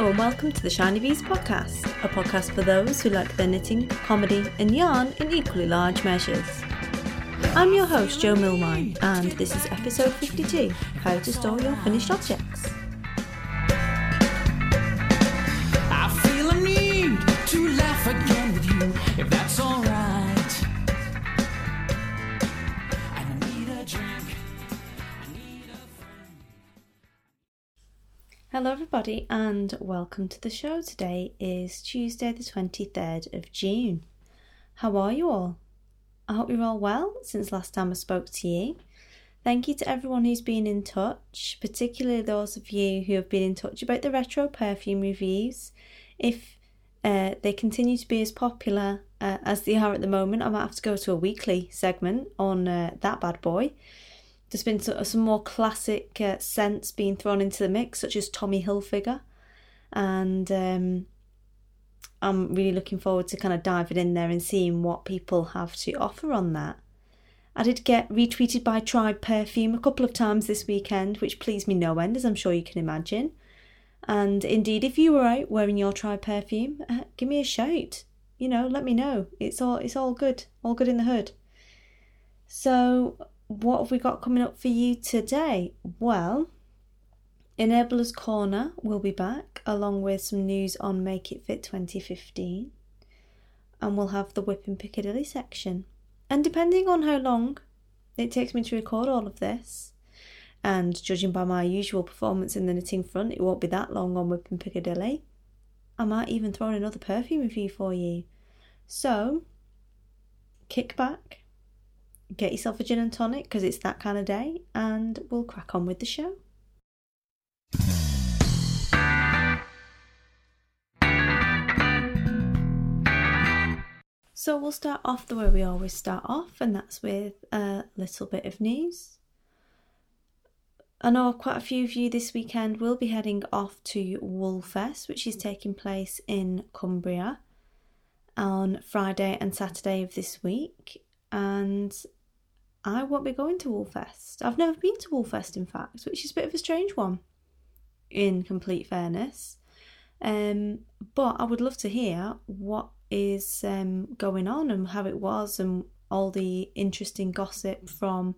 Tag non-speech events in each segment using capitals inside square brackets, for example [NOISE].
Hello, and welcome to the Shiny Bees podcast, a podcast for those who like their knitting, comedy, and yarn in equally large measures. I'm your host, Jo Milmine, and this is episode 52 How to Store Your Finished Objects. Hello, everybody, and welcome to the show. Today is Tuesday, the 23rd of June. How are you all? I hope you're all well since last time I spoke to you. Thank you to everyone who's been in touch, particularly those of you who have been in touch about the retro perfume reviews. If uh, they continue to be as popular uh, as they are at the moment, I might have to go to a weekly segment on uh, that bad boy. There's been some more classic uh, scents being thrown into the mix, such as Tommy Hilfiger, and um, I'm really looking forward to kind of diving in there and seeing what people have to offer on that. I did get retweeted by Tribe Perfume a couple of times this weekend, which pleased me no end, as I'm sure you can imagine. And indeed, if you were out wearing your Tribe perfume, uh, give me a shout. You know, let me know. It's all it's all good, all good in the hood. So, what have we got coming up for you today? Well, Enablers Corner will be back along with some news on Make It Fit 2015, and we'll have the Whip Piccadilly section. And depending on how long it takes me to record all of this, and judging by my usual performance in the knitting front, it won't be that long on Whip Piccadilly. I might even throw in another perfume review for you. So, kick back, get yourself a gin and tonic because it's that kind of day, and we'll crack on with the show. So we'll start off the way we always start off, and that's with a little bit of news. I know quite a few of you this weekend will be heading off to Woolfest, which is taking place in Cumbria on Friday and Saturday of this week. And I won't be going to Woolfest. I've never been to Woolfest, in fact, which is a bit of a strange one, in complete fairness. Um, but I would love to hear what is um, going on and how it was and all the interesting gossip from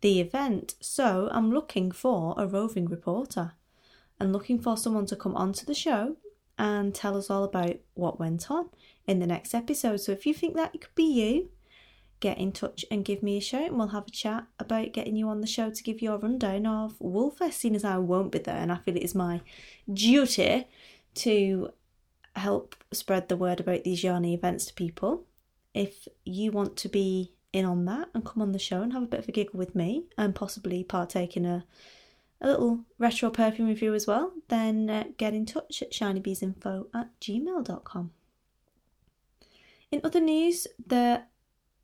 the event. So I'm looking for a roving reporter and looking for someone to come onto the show and tell us all about what went on in the next episode. So if you think that could be you, get in touch and give me a shout and we'll have a chat about getting you on the show to give you a rundown of Woolfest, seeing as I won't be there and I feel it is my duty to help spread the word about these yarny events to people. If you want to be in on that and come on the show and have a bit of a giggle with me and possibly partake in a, a little retro perfume review as well, then uh, get in touch at shinybeesinfo at gmail.com. In other news, there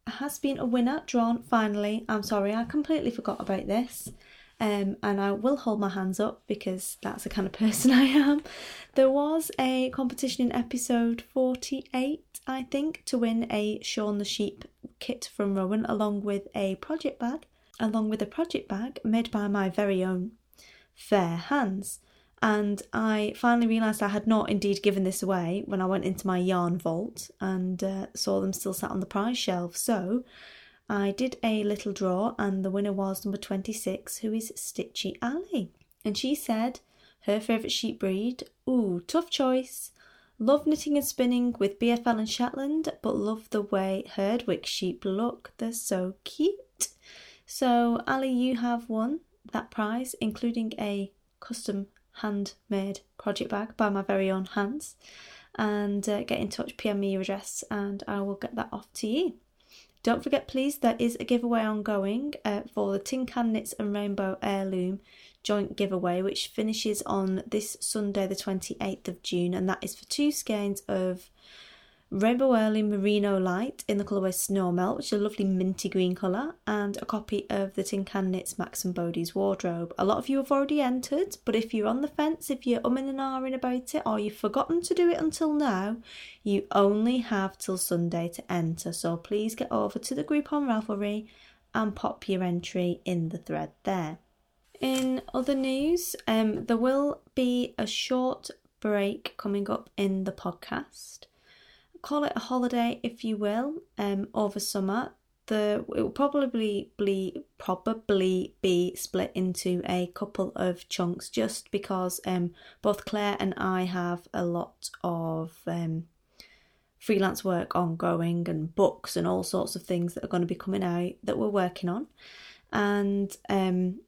has been a winner drawn finally. I'm sorry, I completely forgot about this. Um, and I will hold my hands up because that's the kind of [LAUGHS] person I am. There was a competition in episode 48, I think, to win a Shaun the Sheep kit from Rowan along with a project bag, along with a project bag made by my very own Fair Hands. And I finally realised I had not indeed given this away when I went into my yarn vault and uh, saw them still sat on the prize shelf. So I did a little draw, and the winner was number 26, who is Stitchy Alley. And she said her favourite sheep breed, ooh, tough choice. Love knitting and spinning with BFL and Shetland, but love the way Herdwick sheep look. They're so cute. So, Ali, you have won that prize, including a custom handmade project bag by my very own hands. And uh, get in touch, PM me your address, and I will get that off to you. Don't forget, please, there is a giveaway ongoing uh, for the Tin Can Knits and Rainbow Heirloom joint giveaway, which finishes on this Sunday, the 28th of June, and that is for two skeins of Rainbow Early Merino Light in the colourway Snow Melt, which is a lovely minty green colour, and a copy of the Tin Can Knits Max and Bodie's wardrobe. A lot of you have already entered, but if you're on the fence, if you're umming and ahhing about it, or you've forgotten to do it until now, you only have till Sunday to enter. So please get over to the group on Ravelry and pop your entry in the thread there. In other news, um, there will be a short break coming up in the podcast. Call it a holiday, if you will, um, over summer. The it will probably be probably be split into a couple of chunks, just because um, both Clare and I have a lot of um, freelance work ongoing and books and all sorts of things that are going to be coming out that we're working on. And um,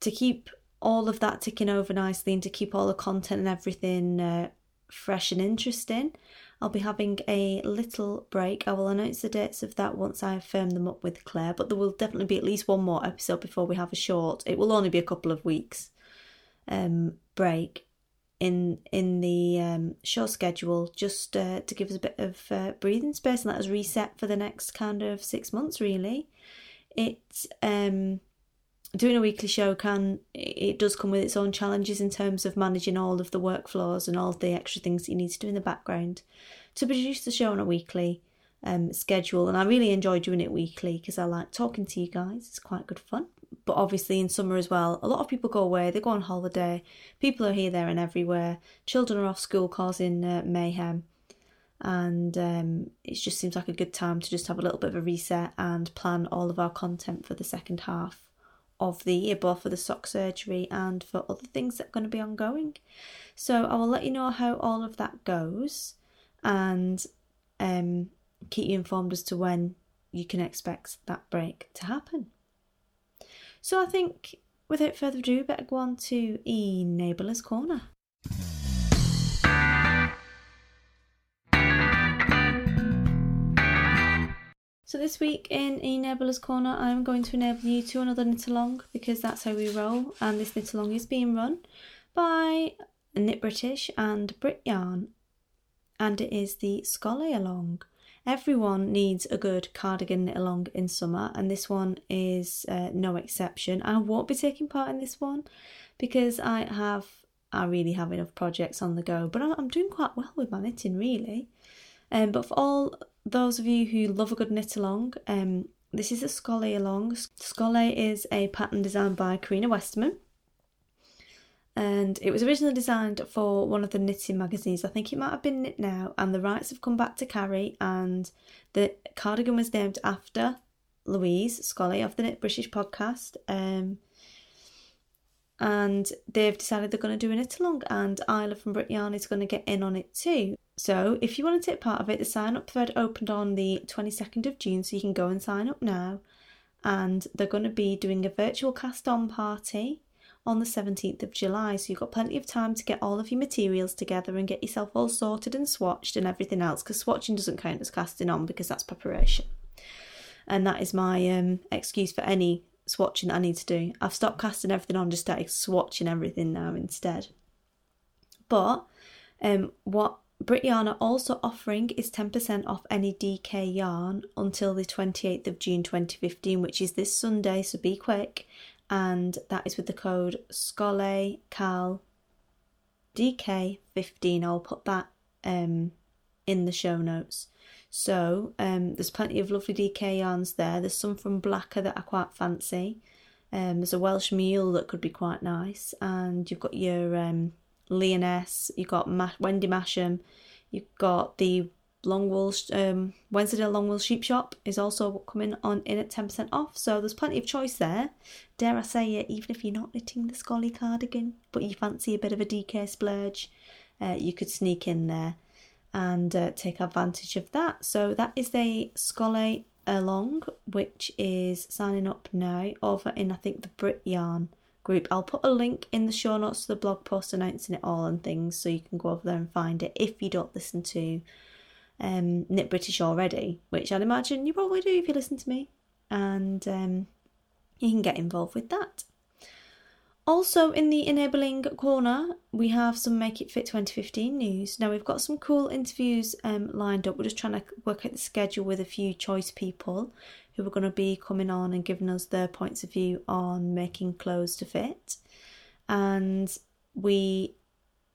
to keep all of that ticking over nicely and to keep all the content and everything uh, fresh and interesting, I'll be having a little break. I will announce the dates of that once I have firmed them up with Clare, but there will definitely be at least one more episode before we have a short. It will only be a couple of weeks um, break in in the um, show schedule just uh, to give us a bit of uh, breathing space and let us reset for the next kind of six months really it um doing a weekly show can it does come with its own challenges in terms of managing all of the workflows and all the extra things that you need to do in the background. To produce the show on a weekly um, schedule and I really enjoy doing it weekly because I like talking to you guys. It's quite good fun. But obviously in summer as well, a lot of people go away, they go on holiday, people are here, there, and everywhere. Children are off school causing uh, mayhem, and um, it just seems like a good time to just have a little bit of a reset and plan all of our content for the second half of the year, both for the sock surgery and for other things that are going to be ongoing. So I will let you know how all of that goes and um, keep you informed as to when you can expect that break to happen. So I think, without further ado, better go on to Enabler's Corner. So this week in Enabler's Corner, I'm going to enable you to another knit along because that's how we roll. And this knit along is being run by Knit British and Brit Yarn, and it is the Scollay along. Everyone needs a good cardigan knit along in summer, and this one is uh, no exception. I won't be taking part in this one because I have, I really have enough projects on the go, but I'm, I'm doing quite well with my knitting, really. Um, but for all those of you who love a good knit along, um, this is a Scollay along. Scollay is a pattern designed by Karina Westermann and it was originally designed for one of the knitting magazines. I think it might have been Knit Now, and the rights have come back to Karie, and the cardigan was named after Louise Scollay of the Knit British podcast. Um, and they've decided they're going to do a knit along, and Isla from Brit Yarn is going to get in on it too. So, if you want to take part of it, the sign up thread opened on the 22nd of June, so you can go and sign up now. And they're going to be doing a virtual cast on party on the 17th of July. So you've got plenty of time to get all of your materials together and get yourself all sorted and swatched and everything else because swatching doesn't count as casting on because that's preparation. And that is my um, excuse for any swatching that I need to do. I've stopped casting everything on, just started swatching everything now instead. But um, what Brit Yarn are also offering is 10% off any DK yarn until the 28th of June 2015, which is this Sunday, so be quick and that is with the code SCOLLAYCAL DK15. I'll put that um, in the show notes. So um, there's plenty of lovely DK yarns there. There's some from Blacker that I quite fancy. Um, there's a Welsh mule that could be quite nice, and you've got your um, Leoness, you've got Ma- Wendy Masham, you've got the Longwool um, Wensleydale Longwool Sheep Shop is also coming on in at 10% off, so there's plenty of choice there. Dare I say it, even if you're not knitting the Scollay cardigan, but you fancy a bit of a DK splurge, uh, you could sneak in there and uh, take advantage of that. So that is the Scollay along, which is signing up now over in I think the Brit Yarn group. I'll put a link in the show notes to the blog post announcing it all and things, so you can go over there and find it if you don't listen to um, Knit British already, which I'd imagine you probably do if you listen to me, and um, you can get involved with that. Also, in the enabling corner, we have some Make It Fit 2015 news. Now, we've got some cool interviews um, lined up. We're just trying to work out the schedule with a few choice people who are going to be coming on and giving us their points of view on making clothes to fit. And we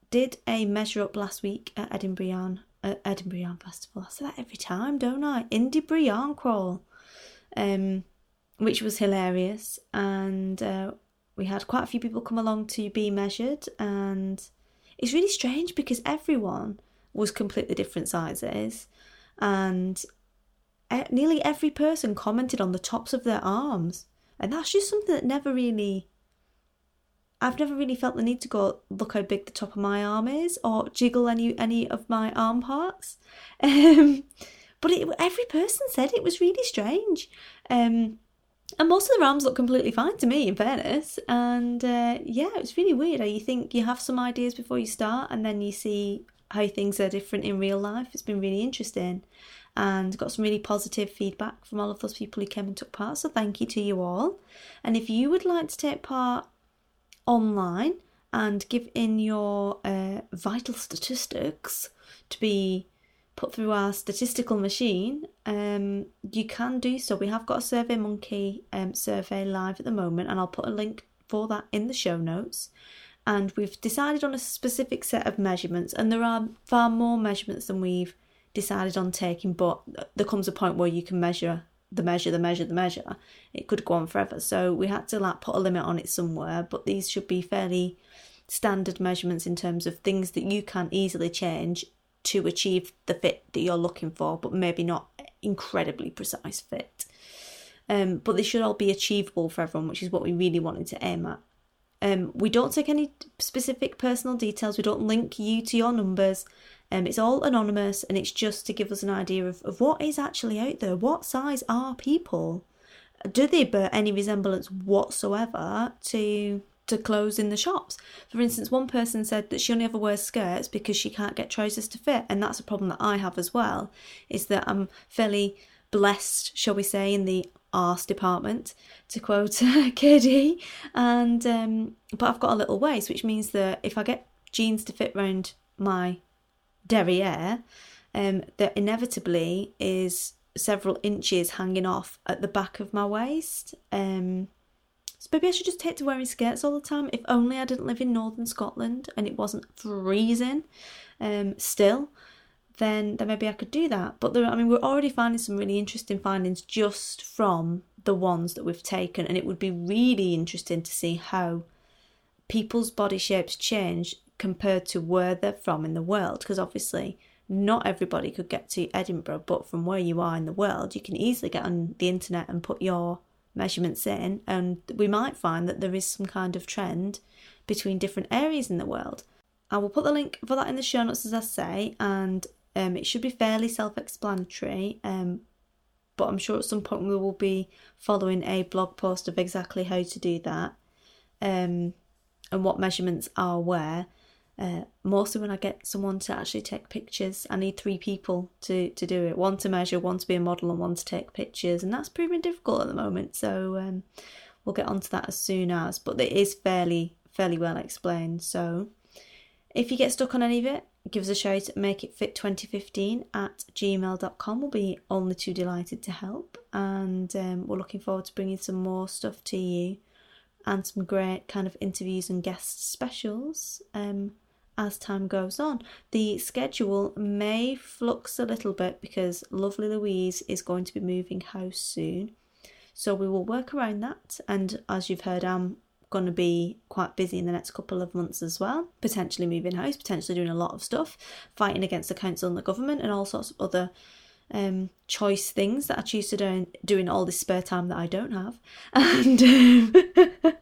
did a measure up last week at Edinburgh at Edinburgh Festival. I say that every time, don't I? Edinburgh Yarn Crawl, um, which was hilarious, and uh, we had quite a few people come along to be measured, and it's really strange because everyone was completely different sizes and nearly every person commented on the tops of their arms. And that's just something that never really I've never really felt the need to go look how big the top of my arm is or jiggle any any of my arm parts. [LAUGHS] Um, but it, every person said it was really strange. Um, and most of the arms look completely fine to me, in fairness. And uh, yeah, it's really weird. You think you have some ideas before you start, and then you see how things are different in real life. It's been really interesting, and got some really positive feedback from all of those people who came and took part. So thank you to you all. And if you would like to take part online and give in your uh, vital statistics to be put through our statistical machine, um, you can do so. We have got a Survey Monkey um, survey live at the moment, and I'll put a link for that in the show notes. And we've decided on a specific set of measurements, and there are far more measurements than we've decided on taking, but there comes a point where you can measure the measure, the measure, the measure. It could go on forever. So we had to like put a limit on it somewhere, but these should be fairly standard measurements in terms of things that you can easily change to achieve the fit that you're looking for, but maybe not incredibly precise fit. Um, but they should all be achievable for everyone, which is what we really wanted to aim at. Um, we don't take any specific personal details. We don't link you to your numbers. Um, it's all anonymous, and it's just to give us an idea of, of what is actually out there. What size are people? Do they bear any resemblance whatsoever to to clothes in the shops. For instance, one person said that she only ever wears skirts because she can't get trousers to fit, and that's a problem that I have as well. Is that I'm fairly blessed, shall we say, in the arse department, to quote [LAUGHS] KD, and um, but I've got a little waist, which means that if I get jeans to fit round my derriere, um, that inevitably is several inches hanging off at the back of my waist. Um, so maybe I should just take to wearing skirts all the time. If only I didn't live in northern Scotland and it wasn't freezing um, still, then, then maybe I could do that. But there, I mean, we're already finding some really interesting findings just from the ones that we've taken, and it would be really interesting to see how people's body shapes change compared to where they're from in the world. Because obviously, not everybody could get to Edinburgh, but from where you are in the world, you can easily get on the internet and put your measurements in, and we might find that there is some kind of trend between different areas in the world. I will put the link for that in the show notes, as I say, and um, it should be fairly self explanatory. Um, but I'm sure at some point we will be following a blog post of exactly how to do that um, and what measurements are where. Uh, mostly when I get someone to actually take pictures, I need three people to, to do it one to measure, one to be a model, and one to take pictures, and that's proving difficult at the moment. So um, we'll get onto that as soon as, but it is fairly fairly well explained. So if you get stuck on any of it, give us a shout at makeitfit2015 at gmail.com. We'll be only too delighted to help, and um, we're looking forward to bringing some more stuff to you and some great kind of interviews and guest specials. Um, as time goes on. The schedule may flux a little bit because lovely Louise is going to be moving house soon. So we will work around that. And as you've heard, I'm going to be quite busy in the next couple of months as well. Potentially moving house, potentially doing a lot of stuff, fighting against the council and the government, and all sorts of other um, choice things that I choose to do doing all this spare time that I don't have. [LAUGHS] And um,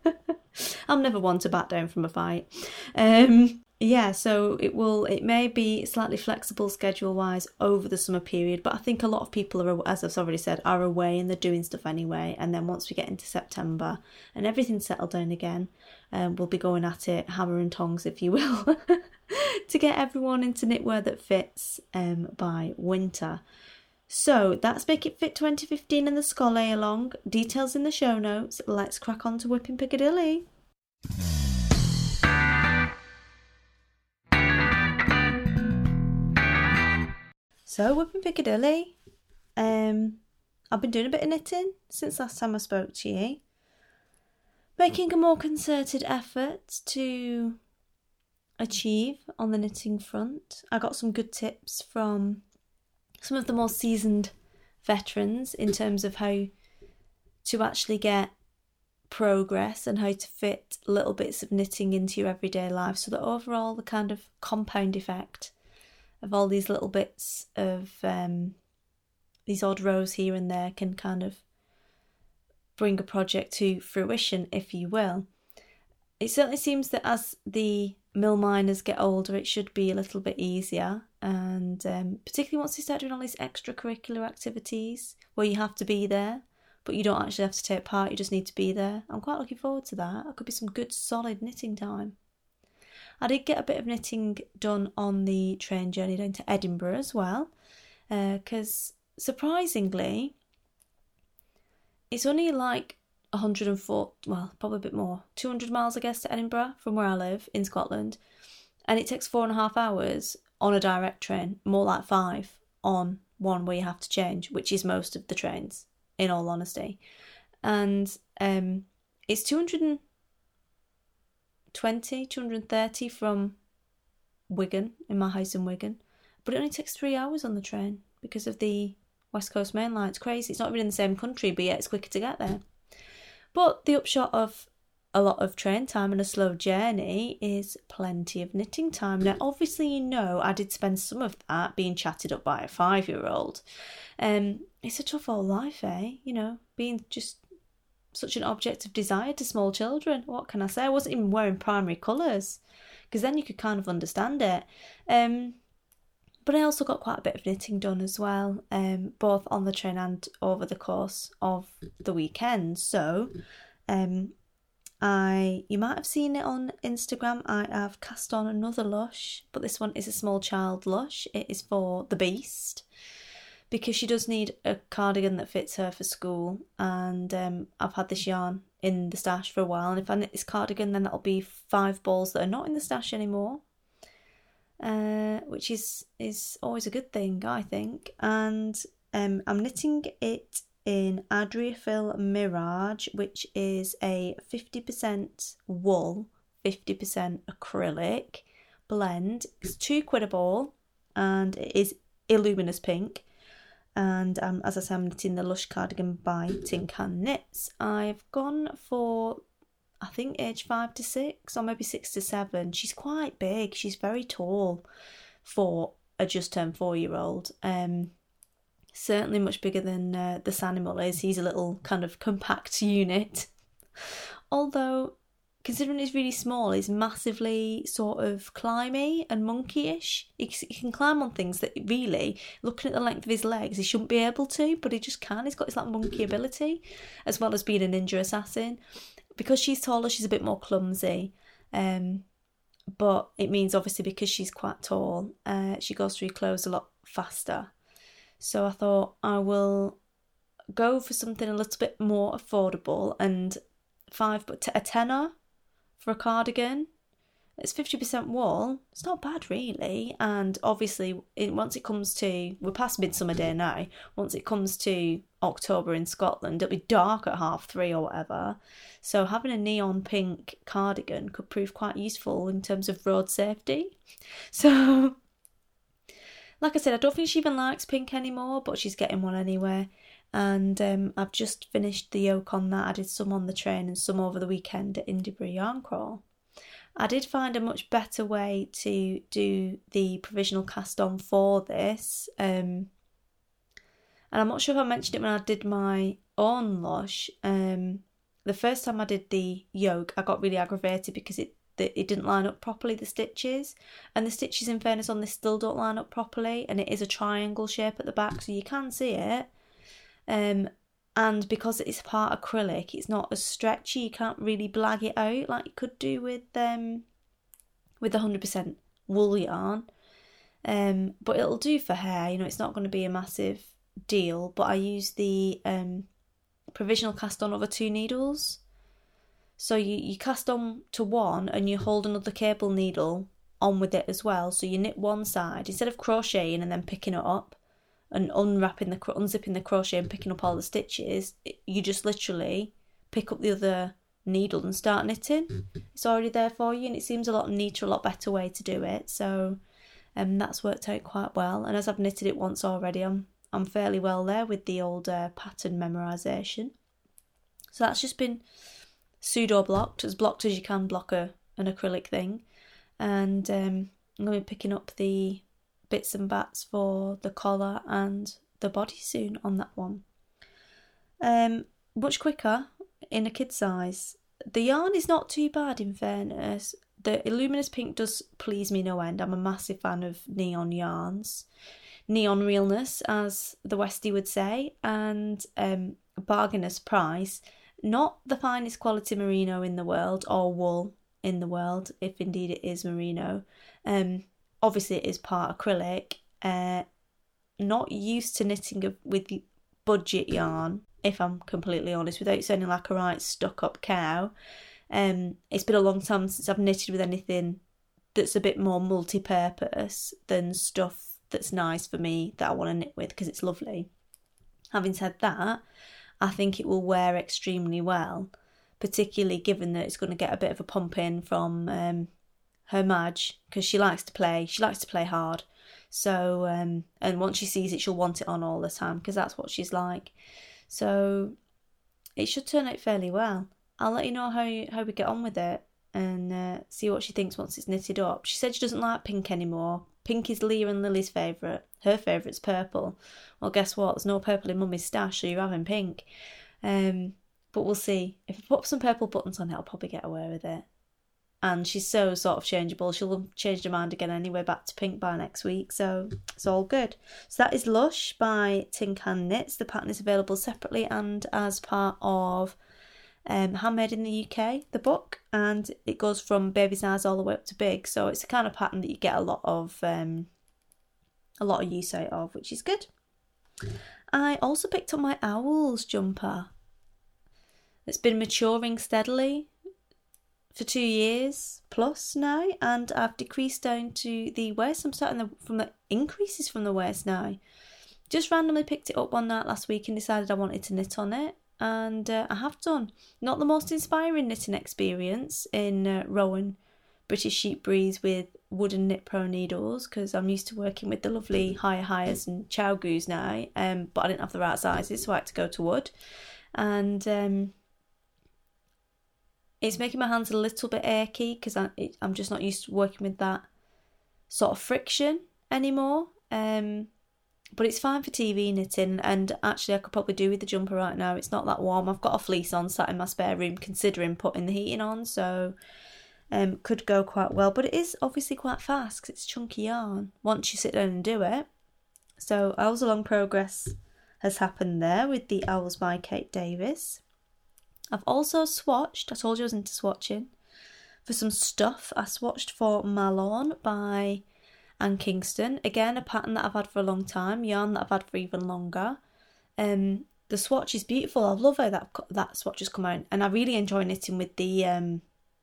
[LAUGHS] I'm never one to back down from a fight. Um, yeah, so it will it may be slightly flexible schedule wise over the summer period, but I think a lot of people are as I've already said are away and they're doing stuff anyway. And then once we get into September and everything's settled down again, um, we'll be going at it hammer and tongs, if you will, [LAUGHS] to get everyone into knitwear that fits um, by winter. So that's Make It Fit 2015 and the Scollay along. Details in the show notes. Let's crack on to Wippin' Piccadilly. So Wippin' Piccadilly. Um, I've been doing a bit of knitting since last time I spoke to you. Making a more concerted effort to achieve on the knitting front. I got some good tips from some of the more seasoned veterans in terms of how to actually get progress and how to fit little bits of knitting into your everyday life so that overall the kind of compound effect of all these little bits of um, these odd rows here and there can kind of bring a project to fruition, if you will. It certainly seems that as the Milmines get older, it should be a little bit easier, and um, particularly once they start doing all these extracurricular activities where you have to be there, but you don't actually have to take part, you just need to be there. I'm quite looking forward to that. It could be some good solid knitting time. I did get a bit of knitting done on the train journey down to Edinburgh as well, because uh, surprisingly, it's only like 104, well, probably a bit more, 200 miles, I guess, to Edinburgh from where I live in Scotland. And it takes four and a half hours on a direct train, more like five on one where you have to change, which is most of the trains, in all honesty. And um, it's 220, 230 from Wigan, in my house in Wigan. But it only takes three hours on the train because of the West Coast Main Line. It's crazy. It's not even in the same country, but yet it's quicker to get there. But the upshot of a lot of train time and a slow journey is plenty of knitting time. Now, obviously, you know, I did spend some of that being chatted up by a five year old. Um, it's a tough old life, eh? You know, being just such an object of desire to small children. What can I say? I wasn't even wearing primary colours because then you could kind of understand it. Um, but I also got quite a bit of knitting done as well, um, both on the train and over the course of the weekend. So, um, I you might have seen it on Instagram. I have cast on another lush, but this one is a small child lush. It is for the beast because she does need a cardigan that fits her for school, and um, I've had this yarn in the stash for a while. And if I knit this cardigan, then that'll be five balls that are not in the stash anymore uh, which is is always a good thing, I think. And um, I'm knitting it in Adriafil Mirage, which is a 50% wool, 50% acrylic blend. It's two quid a ball, and it is Illuminous Pink. And um, as I said, I'm knitting the Lush cardigan by Tin Can Knits. I've gone for I think age five to six, or maybe six to seven. She's quite big. She's very tall for a just turned four year old. Um, certainly much bigger than uh, the Sanimal is. He's a little kind of compact [LAUGHS] unit. Although, considering he's really small, he's massively sort of climby and monkeyish. He, he can climb on things that really, looking at the length of his legs, he shouldn't be able to, but he just can. He's got his like monkey ability, as well as being a ninja assassin because she's taller, she's a bit more clumsy. Um, but it means obviously because she's quite tall, uh, she goes through clothes a lot faster. So I thought I will go for something a little bit more affordable and five, but a tenner for a cardigan it's 50% wool. It's not bad, really. And obviously, it, once it comes to, we're past Midsummer Day now, once it comes to October in Scotland, it'll be dark at half three or whatever. So, having a neon pink cardigan could prove quite useful in terms of road safety. [LAUGHS] So, like I said, I don't think she even likes pink anymore, but she's getting one anyway. And um, I've just finished the yoke on that. I did some on the train and some over the weekend at Edinburgh Yarn Crawl. I did find a much better way to do the provisional cast on for this. Um, and I'm not sure if I mentioned it when I did my own lush. Um, the first time I did the yoke, I got really aggravated because it it didn't line up properly the stitches and the stitches in fairness on this still don't line up properly and it is a triangle shape at the back so you can see it um and because it's part acrylic it's not as stretchy you can't really blag it out like you could do with um with 100% wool yarn. Um but it'll do for hair you know it's not going to be a massive deal but i use the um provisional cast on over two needles. So you, you cast on to one and you hold another cable needle on with it as well. So you knit one side instead of crocheting and then picking it up and unwrapping the unzipping the crochet and picking up all the stitches, you just literally pick up the other needle and start knitting. Mm-hmm. It's already there for you, and it seems a lot neater, a lot better way to do it. So, um, that's worked out quite well. And as I've knitted it once already, I'm I'm fairly well there with the old uh, pattern memorization. So that's just been pseudo blocked, as blocked as you can block a, an acrylic thing. And um, I'm going to be picking up the bits and bats for the collar and the body soon on that one. Um, much quicker in a kid size. The yarn is not too bad in fairness. The Illuminous Pink does please me no end. I'm a massive fan of neon yarns. Neon realness, as the Westie would say, and um, bargainous price. Not the finest quality merino in the world or wool in the world, if indeed it is merino. Um, obviously, it is part acrylic. Uh, not used to knitting with budget yarn, if I'm completely honest, without sounding like a right stuck up cow. Um, it's been a long time since I've knitted with anything that's a bit more multi purpose than stuff that's nice for me that I want to knit with because it's lovely. Having said that, I think it will wear extremely well, particularly given that it's going to get a bit of a pump in from um, her Madge because she likes to play. She likes to play hard. So, um, and once she sees it, she'll want it on all the time because that's what she's like. So, it should turn out fairly well. I'll let you know how you, how we get on with it and uh, see what she thinks once it's knitted up. She said she doesn't like pink anymore. Pink is Leah and Lily's favourite. Her favourite's purple. Well, guess what? There's no purple in Mummy's stash, so you're having pink. Um, but we'll see. If I put some purple buttons on it, I'll probably get away with it. And she's so sort of changeable. She'll change her mind again anyway, back to pink by next week. So it's all good. So that is Lush by Tin Can Knits. The pattern is available separately and as part of um, Handmade in the UK, the book, and it goes from baby size all the way up to big. So it's a kind of pattern that you get a lot of um, a lot of use out of, which is good. I also picked up my owls jumper. It's been maturing steadily for two years plus now, and I've decreased down to the waist. I'm starting the, from the increases from the waist now. Just randomly picked it up one night last week and decided I wanted to knit on it, and uh, I have done. Not the most inspiring knitting experience in uh, Rowan British Sheep Breeds with wooden knit pro needles because I'm used to working with the lovely HiyaHiyas and ChiaoGoos now, um, but I didn't have the right sizes, so I had to go to wood, and um, it's making my hands a little bit achy because I'm just not used to working with that sort of friction anymore. Um, but it's fine for TV knitting, and actually, I could probably do with the jumper right now. It's not that warm. I've got a fleece on sat in my spare room, considering putting the heating on, so um, could go quite well. But it is obviously quite fast because it's chunky yarn once you sit down and do it. So, Owls Along Progress has happened there with the Owls by Kate Davies. I've also swatched, I told you I was into swatching, for some stuff. I swatched for Malone by Ann Kingstone. Again, a pattern that I've had for a long time, yarn that I've had for even longer. Um, the swatch is beautiful. I love how that that swatch has come out, and I really enjoy knitting with the um,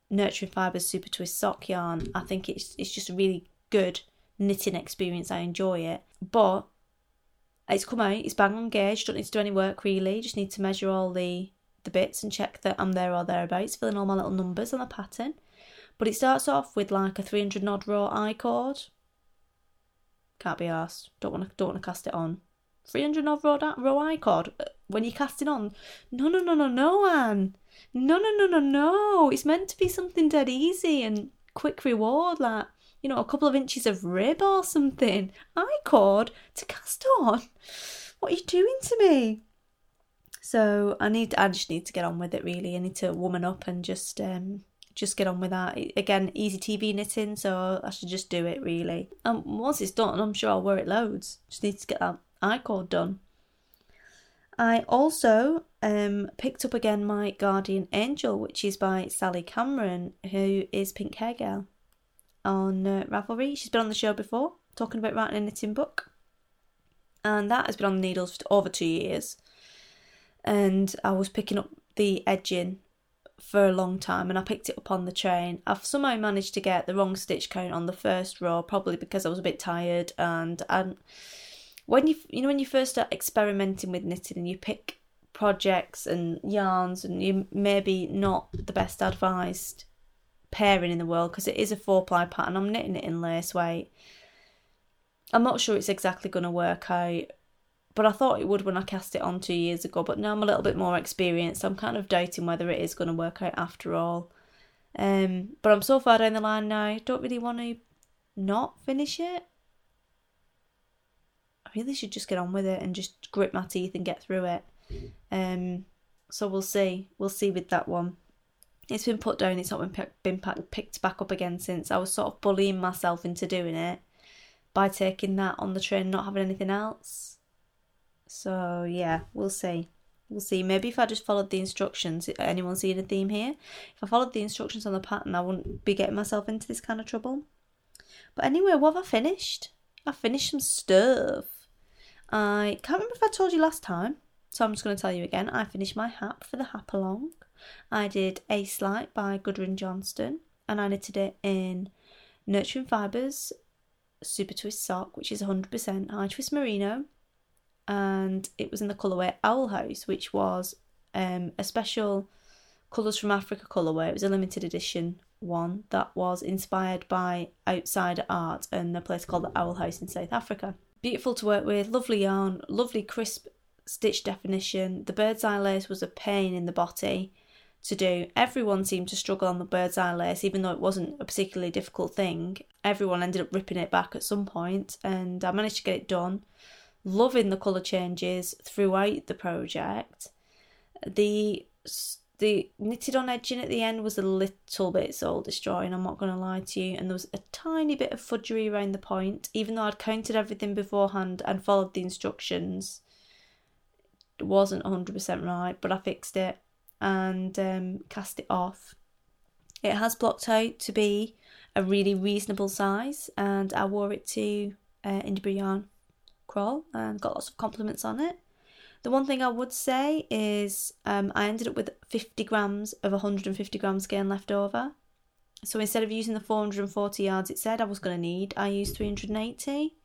Nurturing Fibres Super Twist sock yarn. I think it's it's just a really good knitting experience. I enjoy it, but it's come out. It's bang on gauge. Don't need to do any work really. Just need to measure all the the bits and check that I'm there or thereabouts, filling all my little numbers on the pattern. But it starts off with like a 300 knot row I cord, can't be asked. Don't want to. Don't want to cast it on. Three hundred of row, I cord uh, when you're casting on. No, no, no, no, no, Anne. No, no, no, no, no. It's meant to be something dead easy and quick reward, like you know, a couple of inches of rib or something. I cord to cast on. What are you doing to me? So I need. I just need to get on with it. Really, I need to woman up and just um, just get on with that. Again, easy TV knitting, so I should just do it really. And once it's done, I'm sure I'll wear it loads. Just need to get that I cord done. I also um, picked up again my Guardian Angel, which is by Sally Cameron, who is Pink Hair Girl on uh, Ravelry. She's been on the show before, talking about writing a knitting book. And that has been on the needles for over two years. And I was picking up the edging for a long time and I picked it up on the train. I've somehow managed to get the wrong stitch count on the first row, probably because I was a bit tired and and when you you know when you first start experimenting with knitting and you pick projects and yarns and you maybe not the best advised pairing in the world because it is a four ply pattern. I'm knitting it in lace weight. I'm not sure it's exactly going to work out but I thought it would when I cast it on two years ago. But now I'm a little bit more experienced. I'm kind of doubting whether it is going to work out after all. Um, but I'm so far down the line now. I don't really want to not finish it. I really should just get on with it and just grit my teeth and get through it. Um, so we'll see. We'll see with that one. It's been put down. It's not been been picked back up again since. I was sort of bullying myself into doing it by taking that on the train, not having anything else. So yeah, we'll see. We'll see. Maybe if I just followed the instructions, anyone seeing a theme here? If I followed the instructions on the pattern, I wouldn't be getting myself into this kind of trouble. But anyway, what have I finished? I finished some stuff. I can't remember if I told you last time, so I'm just going to tell you again. I finished my hap for the hap along. I did Aestlight by Gudrun Johnston, and I knitted it in Nurturing Fibres Super Twist sock, which is 100% high twist merino, and it was in the colourway Owl House, which was um, a special Colours from Africa colourway. It was a limited edition one that was inspired by outsider art and a place called the Owl House in South Africa. Beautiful to work with, lovely yarn, lovely crisp stitch definition. The bird's eye lace was a pain in the body to do. Everyone seemed to struggle on the bird's eye lace, even though it wasn't a particularly difficult thing. Everyone ended up ripping it back at some point, and I managed to get it done. Loving the colour changes throughout the project. The the knitted on edging at the end was a little bit soul destroying, I'm not going to lie to you, and there was a tiny bit of fudgery around the point, even though I'd counted everything beforehand and followed the instructions. It wasn't 100% right, but I fixed it and um, cast it off. It has blocked out to be a really reasonable size, and I wore it to uh, Indie Yarn Crawl and got lots of compliments on it. The one thing I would say is um, I ended up with 50 grams of 150 grams skein left over. So instead of using the 440 yards it said I was going to need, I used 380.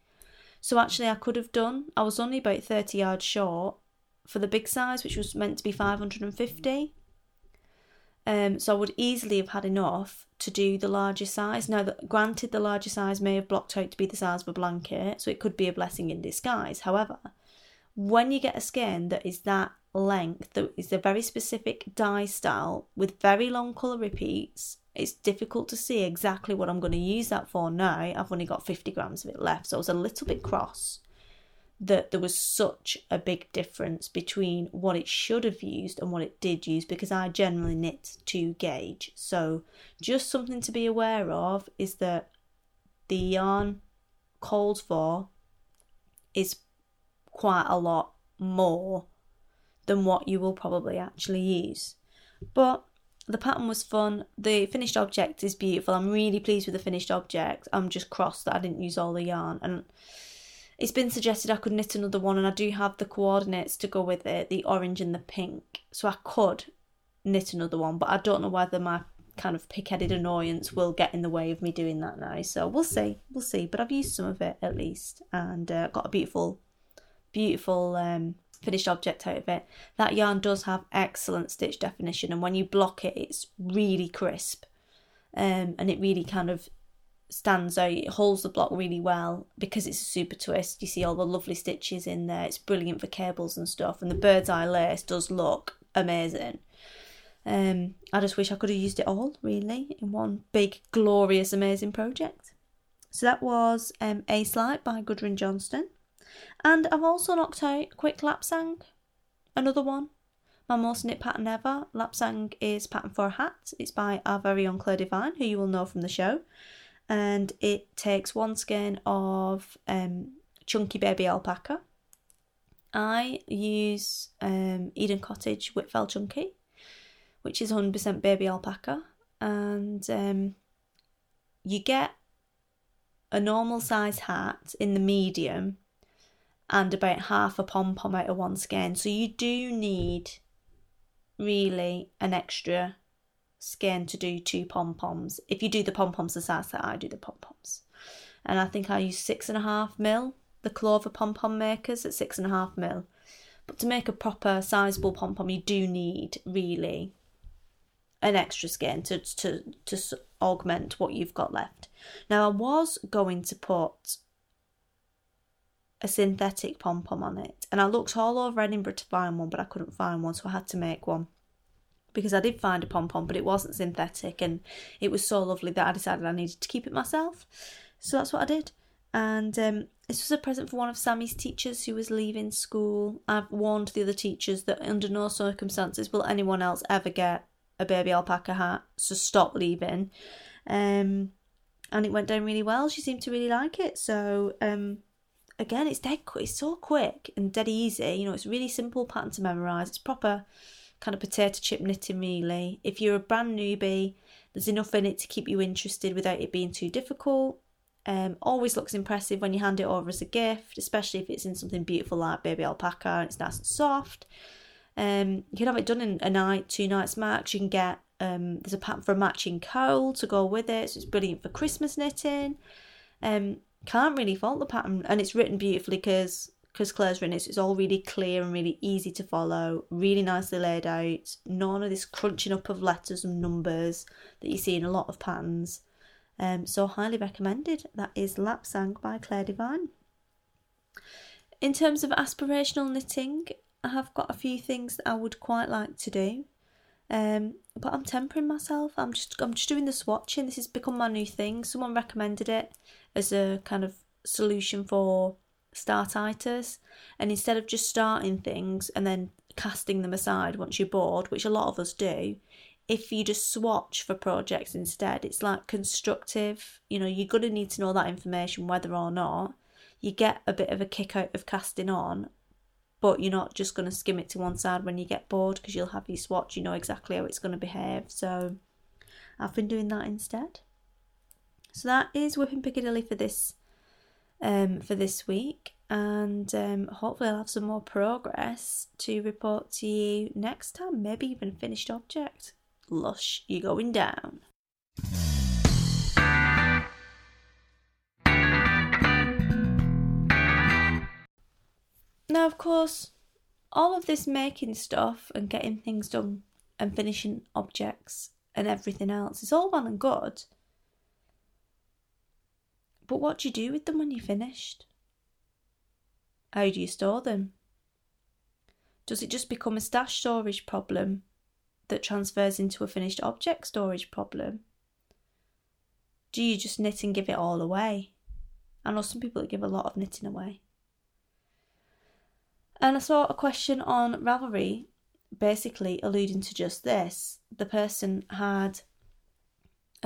So actually, I could have done, I was only about 30 yards short for the big size, which was meant to be 550. Um, so I would easily have had enough to do the larger size. Now, that granted, the larger size may have blocked out to be the size of a blanket, so it could be a blessing in disguise. However, when you get a skein that is that length, that is a very specific dye style with very long colour repeats, it's difficult to see exactly what I'm going to use that for now. I've only got 50 grams of it left, so I was a little bit cross that there was such a big difference between what it should have used and what it did use because I generally knit to gauge. So, just something to be aware of is that the yarn called for is quite a lot more than what you will probably actually use. But the pattern was fun. The finished object is beautiful. I'm really pleased with the finished object. I'm just cross that I didn't use all the yarn and it's been suggested I could knit another one, and I do have the coordinates to go with it the orange and the pink. So I could knit another one, but I don't know whether my kind of pig headed annoyance will get in the way of me doing that now. So we'll see, we'll see. But I've used some of it at least and uh, got a beautiful, beautiful um, finished object out of it. That yarn does have excellent stitch definition, and when you block it, it's really crisp. Um, and it really kind of out. It holds the block really well because it's a super twist. You see all the lovely stitches in there. It's brilliant for cables and stuff. And the bird's eye lace does look amazing. Um, I just wish I could have used it all really in one big, glorious, amazing project. So that was um, Aestlight by Gudrun Johnston. And I've also knocked out Quick Lapsang, another one. My most knit pattern ever. Lapsang is pattern for a hat. It's by our very own Clare Devine, who you will know from the show and it takes one skein of um, chunky baby alpaca. I use um, Eden Cottage Whitfell Chunky, which is 100% baby alpaca, and um, you get a normal size hat in the medium and about half a pom pom out of one skein. So you do need really an extra skin to do two pom poms. If you do the pom poms the size that I do the pom poms, and I think I use six and a half mil. The Clover pom pom makers at six and a half mil. But to make a proper sizable pom pom, you do need really an extra skin to to to augment what you've got left. Now I was going to put a synthetic pom pom on it. And I looked all over Edinburgh to find one, but I couldn't find one, so I had to make one. Because I did find a pom pom, but it wasn't synthetic, and it was so lovely that I decided I needed to keep it myself. So that's what I did. And um, this was a present for one of Sammy's teachers who was leaving school. I've warned the other teachers that under no circumstances will anyone else ever get a baby alpaca hat, so stop leaving. Um, and it went down really well. She seemed to really like it. So um, again, it's dead quick. It's so quick and dead easy. You know, it's really simple pattern to memorise. It's proper kind of potato chip knitting, really. If you're a brand newbie, there's enough in it to keep you interested without it being too difficult. Um, always looks impressive when you hand it over as a gift, especially if it's in something beautiful like baby alpaca and it's nice and soft. Um, you can have it done in a night, two nights max. You can get um, there's a pattern for a matching cowl to go with it, so it's brilliant for Christmas knitting. Um, can't really fault the pattern, and it's written beautifully because because Clare's written it's all really clear and really easy to follow, really nicely laid out. None of this crunching up of letters and numbers that you see in a lot of patterns. Um, so highly recommended. That is Lapsang by Clare Devine. In terms of aspirational knitting, I have got a few things that I would quite like to do. Um, but I'm tempering myself. I'm just I'm just doing the swatching. This has become my new thing. Someone recommended it as a kind of solution for startitis, and instead of just starting things and then casting them aside once you're bored, which a lot of us do, if you just swatch for projects instead, it's like constructive. You know, you're gonna need to know that information whether or not you get a bit of a kick out of casting on but you're not just going to skim it to one side when you get bored because you'll have your swatch, you know exactly how it's going to behave. So I've been doing that instead. So that is Wippin' Piccadilly for this um, for this week, and um, hopefully I'll have some more progress to report to you next time. Maybe even finished object. Lush, you're going down. Now, of course, all of this making stuff and getting things done and finishing objects and everything else is all well and good. But what do you do with them when you're finished? How do you store them? Does it just become a stash storage problem that transfers into a finished object storage problem? Do you just knit and give it all away? I know some people that give a lot of knitting away. And I saw a question on Ravelry basically alluding to just this. The person had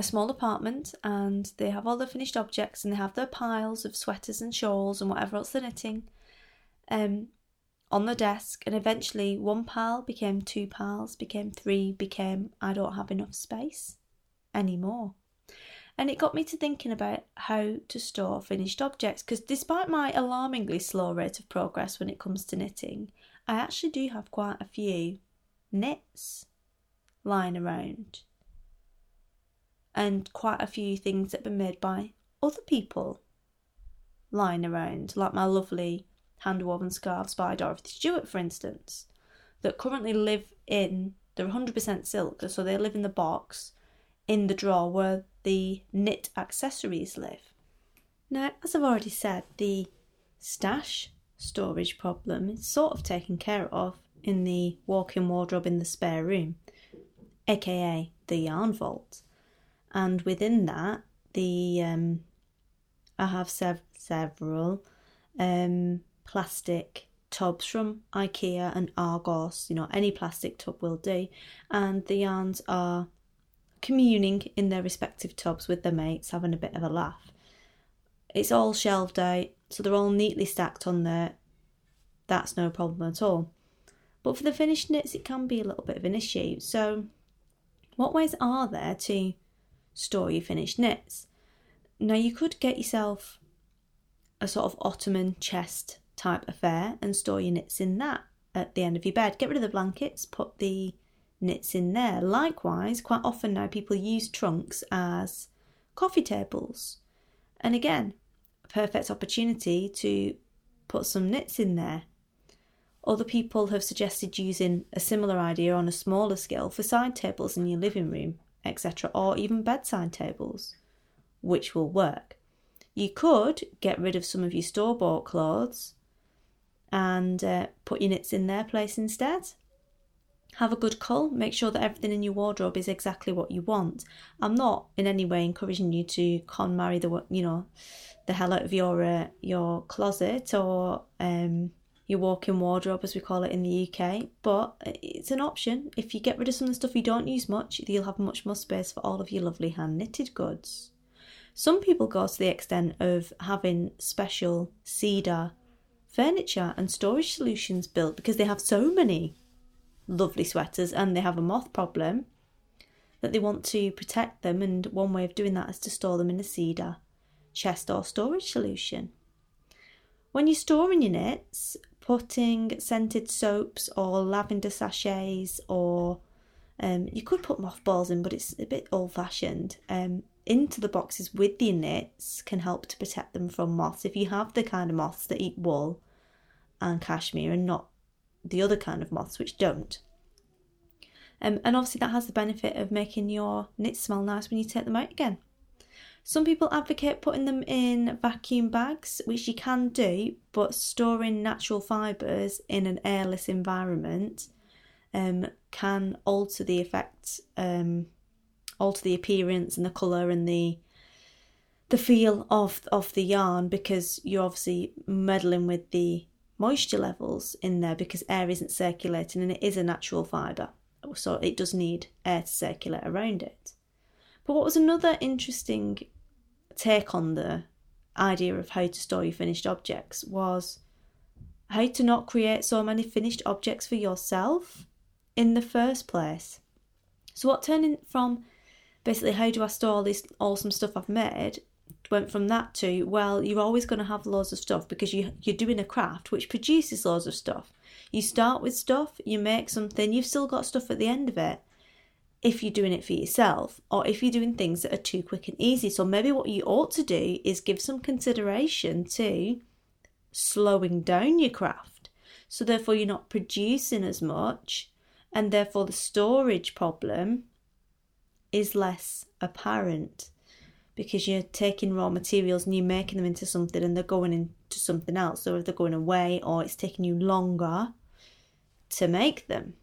a small apartment and they have all the finished objects and they have their piles of sweaters and shawls and whatever else they're knitting um, on the desk. And eventually, one pile became two piles, became three, became I don't have enough space anymore. And it got me to thinking about how to store finished objects because despite my alarmingly slow rate of progress when it comes to knitting, I actually do have quite a few knits lying around and quite a few things that have been made by other people lying around, like my lovely hand woven scarves by Dorothy Stewart, for instance, that currently live in, they're 100% silk, so they live in the box in the drawer where the knit accessories live. Now, as I've already said, the stash storage problem is sort of taken care of in the walk in wardrobe in the spare room, aka the yarn vault. And within that, the um, I have sev- several um, plastic tubs from IKEA and Argos. You know, any plastic tub will do, and the yarns are communing in their respective tubs with their mates, having a bit of a laugh. It's all shelved out, so they're all neatly stacked on there. That's no problem at all. But for the finished knits, it can be a little bit of an issue. So, what ways are there to store your finished knits? Now, you could get yourself a sort of ottoman chest type affair and store your knits in that at the end of your bed. Get rid of the blankets, put the knits in there. Likewise, quite often now people use trunks as coffee tables. And again, a perfect opportunity to put some knits in there. Other people have suggested using a similar idea on a smaller scale for side tables in your living room, etc., or even bedside tables, which will work. You could get rid of some of your store bought clothes and uh, put your knits in their place instead. Have a good cull. Make sure that everything in your wardrobe is exactly what you want. I'm not in any way encouraging you to KonMari the you know the hell out of your uh, your closet or um, your walk-in wardrobe, as we call it in the UK. But it's an option. If you get rid of some of the stuff you don't use much, you'll have much more space for all of your lovely hand knitted goods. Some people go to the extent of having special cedar furniture and storage solutions built because they have so many lovely sweaters and they have a moth problem that they want to protect them. And one way of doing that is to store them in a cedar chest or storage solution. When you're storing your knits, putting scented soaps or lavender sachets or um, you could put mothballs in, but it's a bit old fashioned. Um, into the boxes with the knits can help to protect them from moths. If you have the kind of moths that eat wool and cashmere and not the other kind of moths which don't. Um, and obviously, that has the benefit of making your knits smell nice when you take them out again. Some people advocate putting them in vacuum bags, which you can do, but storing natural fibres in an airless environment um, can alter the effect, um, alter the appearance and the colour and the the feel of of the yarn because you're obviously meddling with the moisture levels in there because air isn't circulating and it is a natural fibre, so it does need air to circulate around it. But what was another interesting take on the idea of how to store your finished objects was how to not create so many finished objects for yourself in the first place. So, what turning from basically how do I store all this awesome stuff I've made went from that to well, you're always going to have loads of stuff because you you're doing a craft which produces loads of stuff. You start with stuff, you make something, you've still got stuff at the end of it, if you're doing it for yourself or if you're doing things that are too quick and easy. So maybe what you ought to do is give some consideration to slowing down your craft. So therefore you're not producing as much and therefore the storage problem is less apparent because you're taking raw materials and you're making them into something and they're going into something else. If they're going away or it's taking you longer to make them.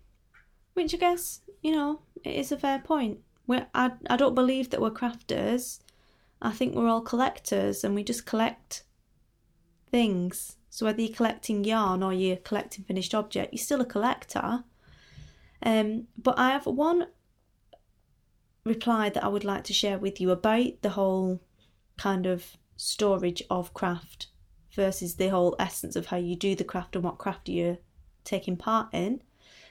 Which I guess you know, it is a fair point. We're, I, I don't believe that we're crafters. I think we're all collectors and we just collect things. So whether you're collecting yarn or you're collecting finished object, you're still a collector. Um, but I have one reply that I would like to share with you about the whole kind of storage of craft versus the whole essence of how you do the craft and what craft you're taking part in.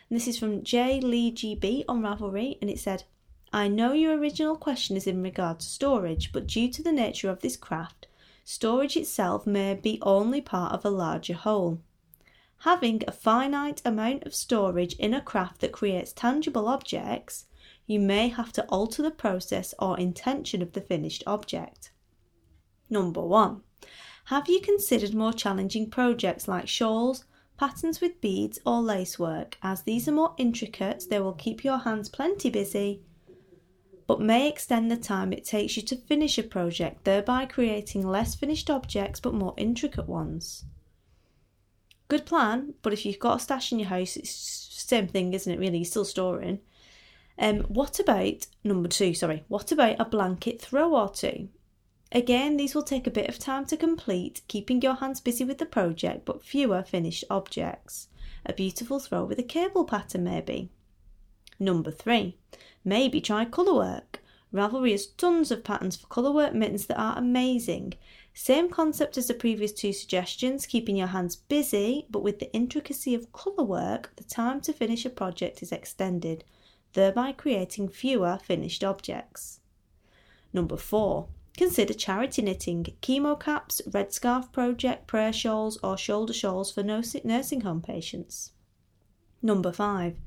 And this is from J. Lee GB on Ravelry, and it said, I know your original question is in regard to storage, but due to the nature of this craft, storage itself may be only part of a larger whole. Having a finite amount of storage in a craft that creates tangible objects, you may have to alter the process or intention of the finished object. Number one, have you considered more challenging projects like shawls, patterns with beads or lacework. As these are more intricate, they will keep your hands plenty busy, but may extend the time it takes you to finish a project, thereby creating less finished objects but more intricate ones. Good plan, but if you've got a stash in your house, it's the same thing, isn't it? Really, you're still storing. Um, what about number two? Sorry, what about a blanket throw or two? Again, these will take a bit of time to complete, keeping your hands busy with the project but fewer finished objects. A beautiful throw with a cable pattern, maybe. Number three, maybe try colour work. Ravelry has tons of patterns for colour work mittens that are amazing. Same concept as the previous two suggestions, keeping your hands busy, but with the intricacy of colour work, the time to finish a project is extended, thereby creating fewer finished objects. Number four, Consider charity knitting, chemo caps, red scarf project, prayer shawls, or shoulder shawls for nursing home patients. Number five,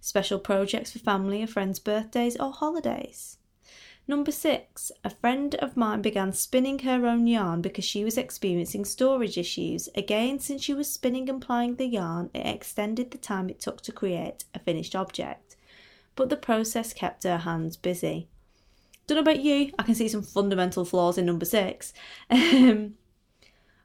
special projects for family or friends' birthdays or holidays. Number six, a friend of mine began spinning her own yarn because she was experiencing storage issues. Again, since she was spinning and plying the yarn, it extended the time it took to create a finished object, but the process kept her hands busy. Don't know about you, I can see some fundamental flaws in number six. Um,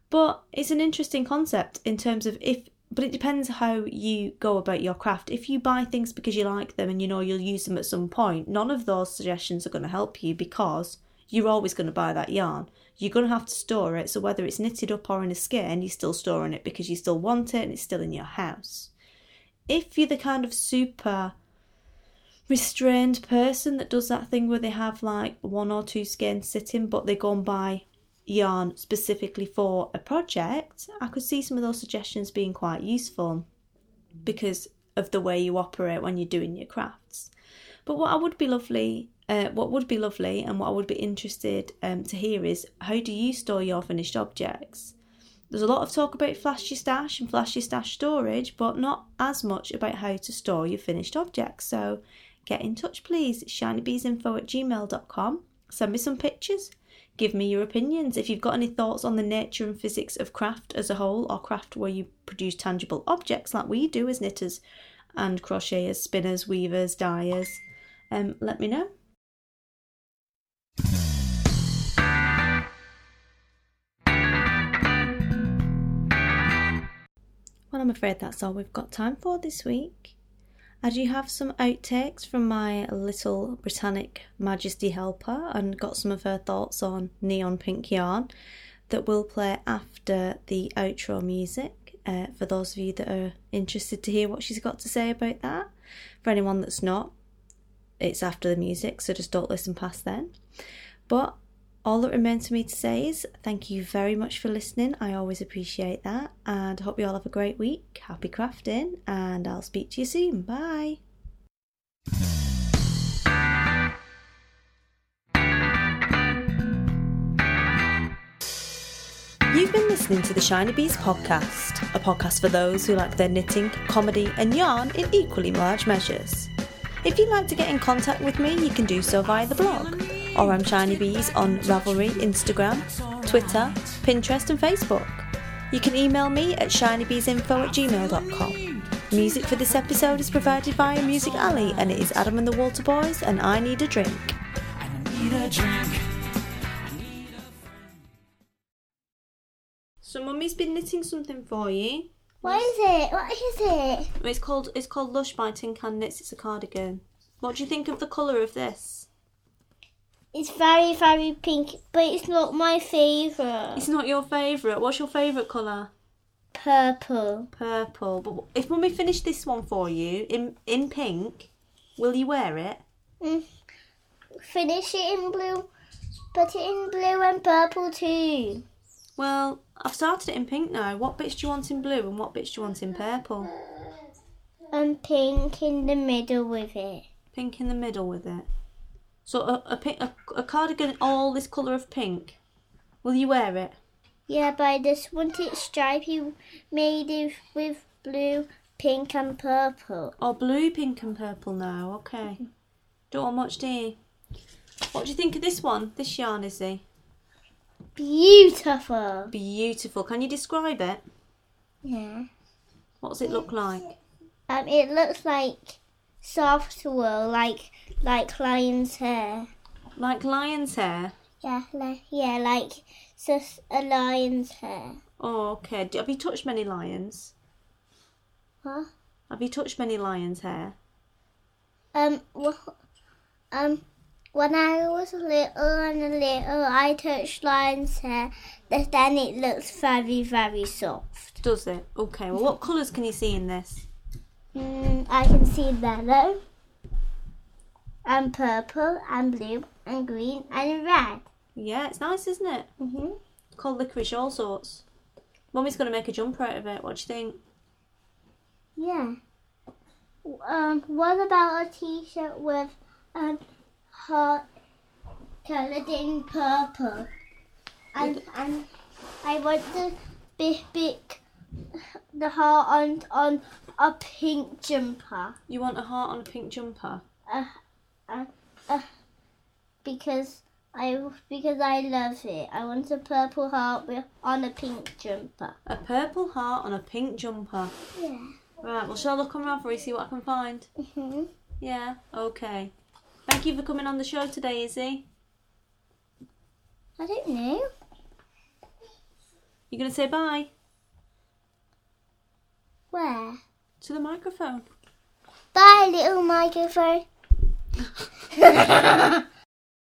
but it's an interesting concept in terms of if, but it depends how you go about your craft. If you buy things because you like them and you know you'll use them at some point, none of those suggestions are going to help you because you're always going to buy that yarn. You're going to have to store it. So whether it's knitted up or in a skein, you're still storing it because you still want it and it's still in your house. If you're the kind of super restrained person that does that thing where they have like one or two skeins sitting, but they go and buy yarn specifically for a project, I could see some of those suggestions being quite useful because of the way you operate when you're doing your crafts. But what I would be lovely, uh, what would be lovely, and what I would be interested um, to hear is how do you store your finished objects? There's a lot of talk about flashy stash and flashy stash storage, but not as much about how to store your finished objects. So get in touch, please. Shinybeesinfo at gmail.com. Send me some pictures give me your opinions. If you've got any thoughts on the nature and physics of craft as a whole, or craft where you produce tangible objects like we do as knitters and crocheters, spinners, weavers, dyers, um, let me know. Well, I'm afraid that's all we've got time for this week. I do have some outtakes from my little Britannic Majesty helper and got some of her thoughts on neon pink yarn that will play after the outro music. Uh, for those of you that are interested to hear what she's got to say about that, for anyone that's not, it's after the music, so just don't listen past then. But all that remains for me to say is thank you very much for listening. I always appreciate that. And I hope you all have a great week. Happy crafting. And I'll speak to you soon. Bye. You've been listening to the Shiny Bees podcast, a podcast for those who like their knitting, comedy, and yarn in equally large measures. If you'd like to get in contact with me, you can do so via the blog or I'm Shiny Bees on Ravelry, Instagram, Twitter, Pinterest, and Facebook. You can email me at shinybeesinfo at gmail.com. Music for this episode is provided by Music Alley, and it is Adam and the Walter Boys, and I need a drink. So, Mummy's been knitting something for you. What is it? What is it? It's called it's called Lush by Tin Can Knits. It's a cardigan. What do you think of the colour of this? It's very, very pink, but it's not my favourite. It's not your favourite. What's your favourite colour? Purple. Purple. But if when we finish this one for you in in pink, will you wear it? Mm. Finish it in blue. Put it in blue and purple too. Well, I've started it in pink now. What bits do you want in blue and what bits do you want in purple? And pink in the middle with it. Pink in the middle with it. So a a, pink, a, a cardigan all this colour of pink. Will you wear it? Yeah, but I just want it stripy, made of, with blue, pink, and purple. Oh, blue, pink, and purple now. Okay. Don't want much, do you? What do you think of this one? This yarn, Izzy? Beautiful. Beautiful. Can you describe it? Yeah. What does it look like? Um, it looks like soft wool, like like lion's hair. Like lion's hair. Yeah, like yeah, like just a lion's hair. Oh, okay. Have you touched many lions? Huh? Have you touched many lions' hair? Um, wh- um, when I was little and a little, I touched lion's hair. But then it looks very, very soft. Does it? Okay. Well, what colours can you see in this? Mm, I can see yellow, and purple, and blue, and green, and red. Yeah, it's nice, isn't it? Mhm. Called licorice, all sorts. Mummy's going to make a jumper out of it. What do you think? Yeah. Um, what about a T-shirt with um heart coloured in purple? And and I want the big big the heart on on a pink jumper. You want a heart on a pink jumper? Uh, uh, uh, because I because I love it. I want a purple heart with on a pink jumper. A purple heart on a pink jumper. Yeah. Right, well, shall I look on Ravelry, see what I can find? hmm Yeah, okay. Thank you for coming on the show today, Izzy. I don't know. You're going to say bye Where? to the microphone. Bye, little microphone. ハハハハ!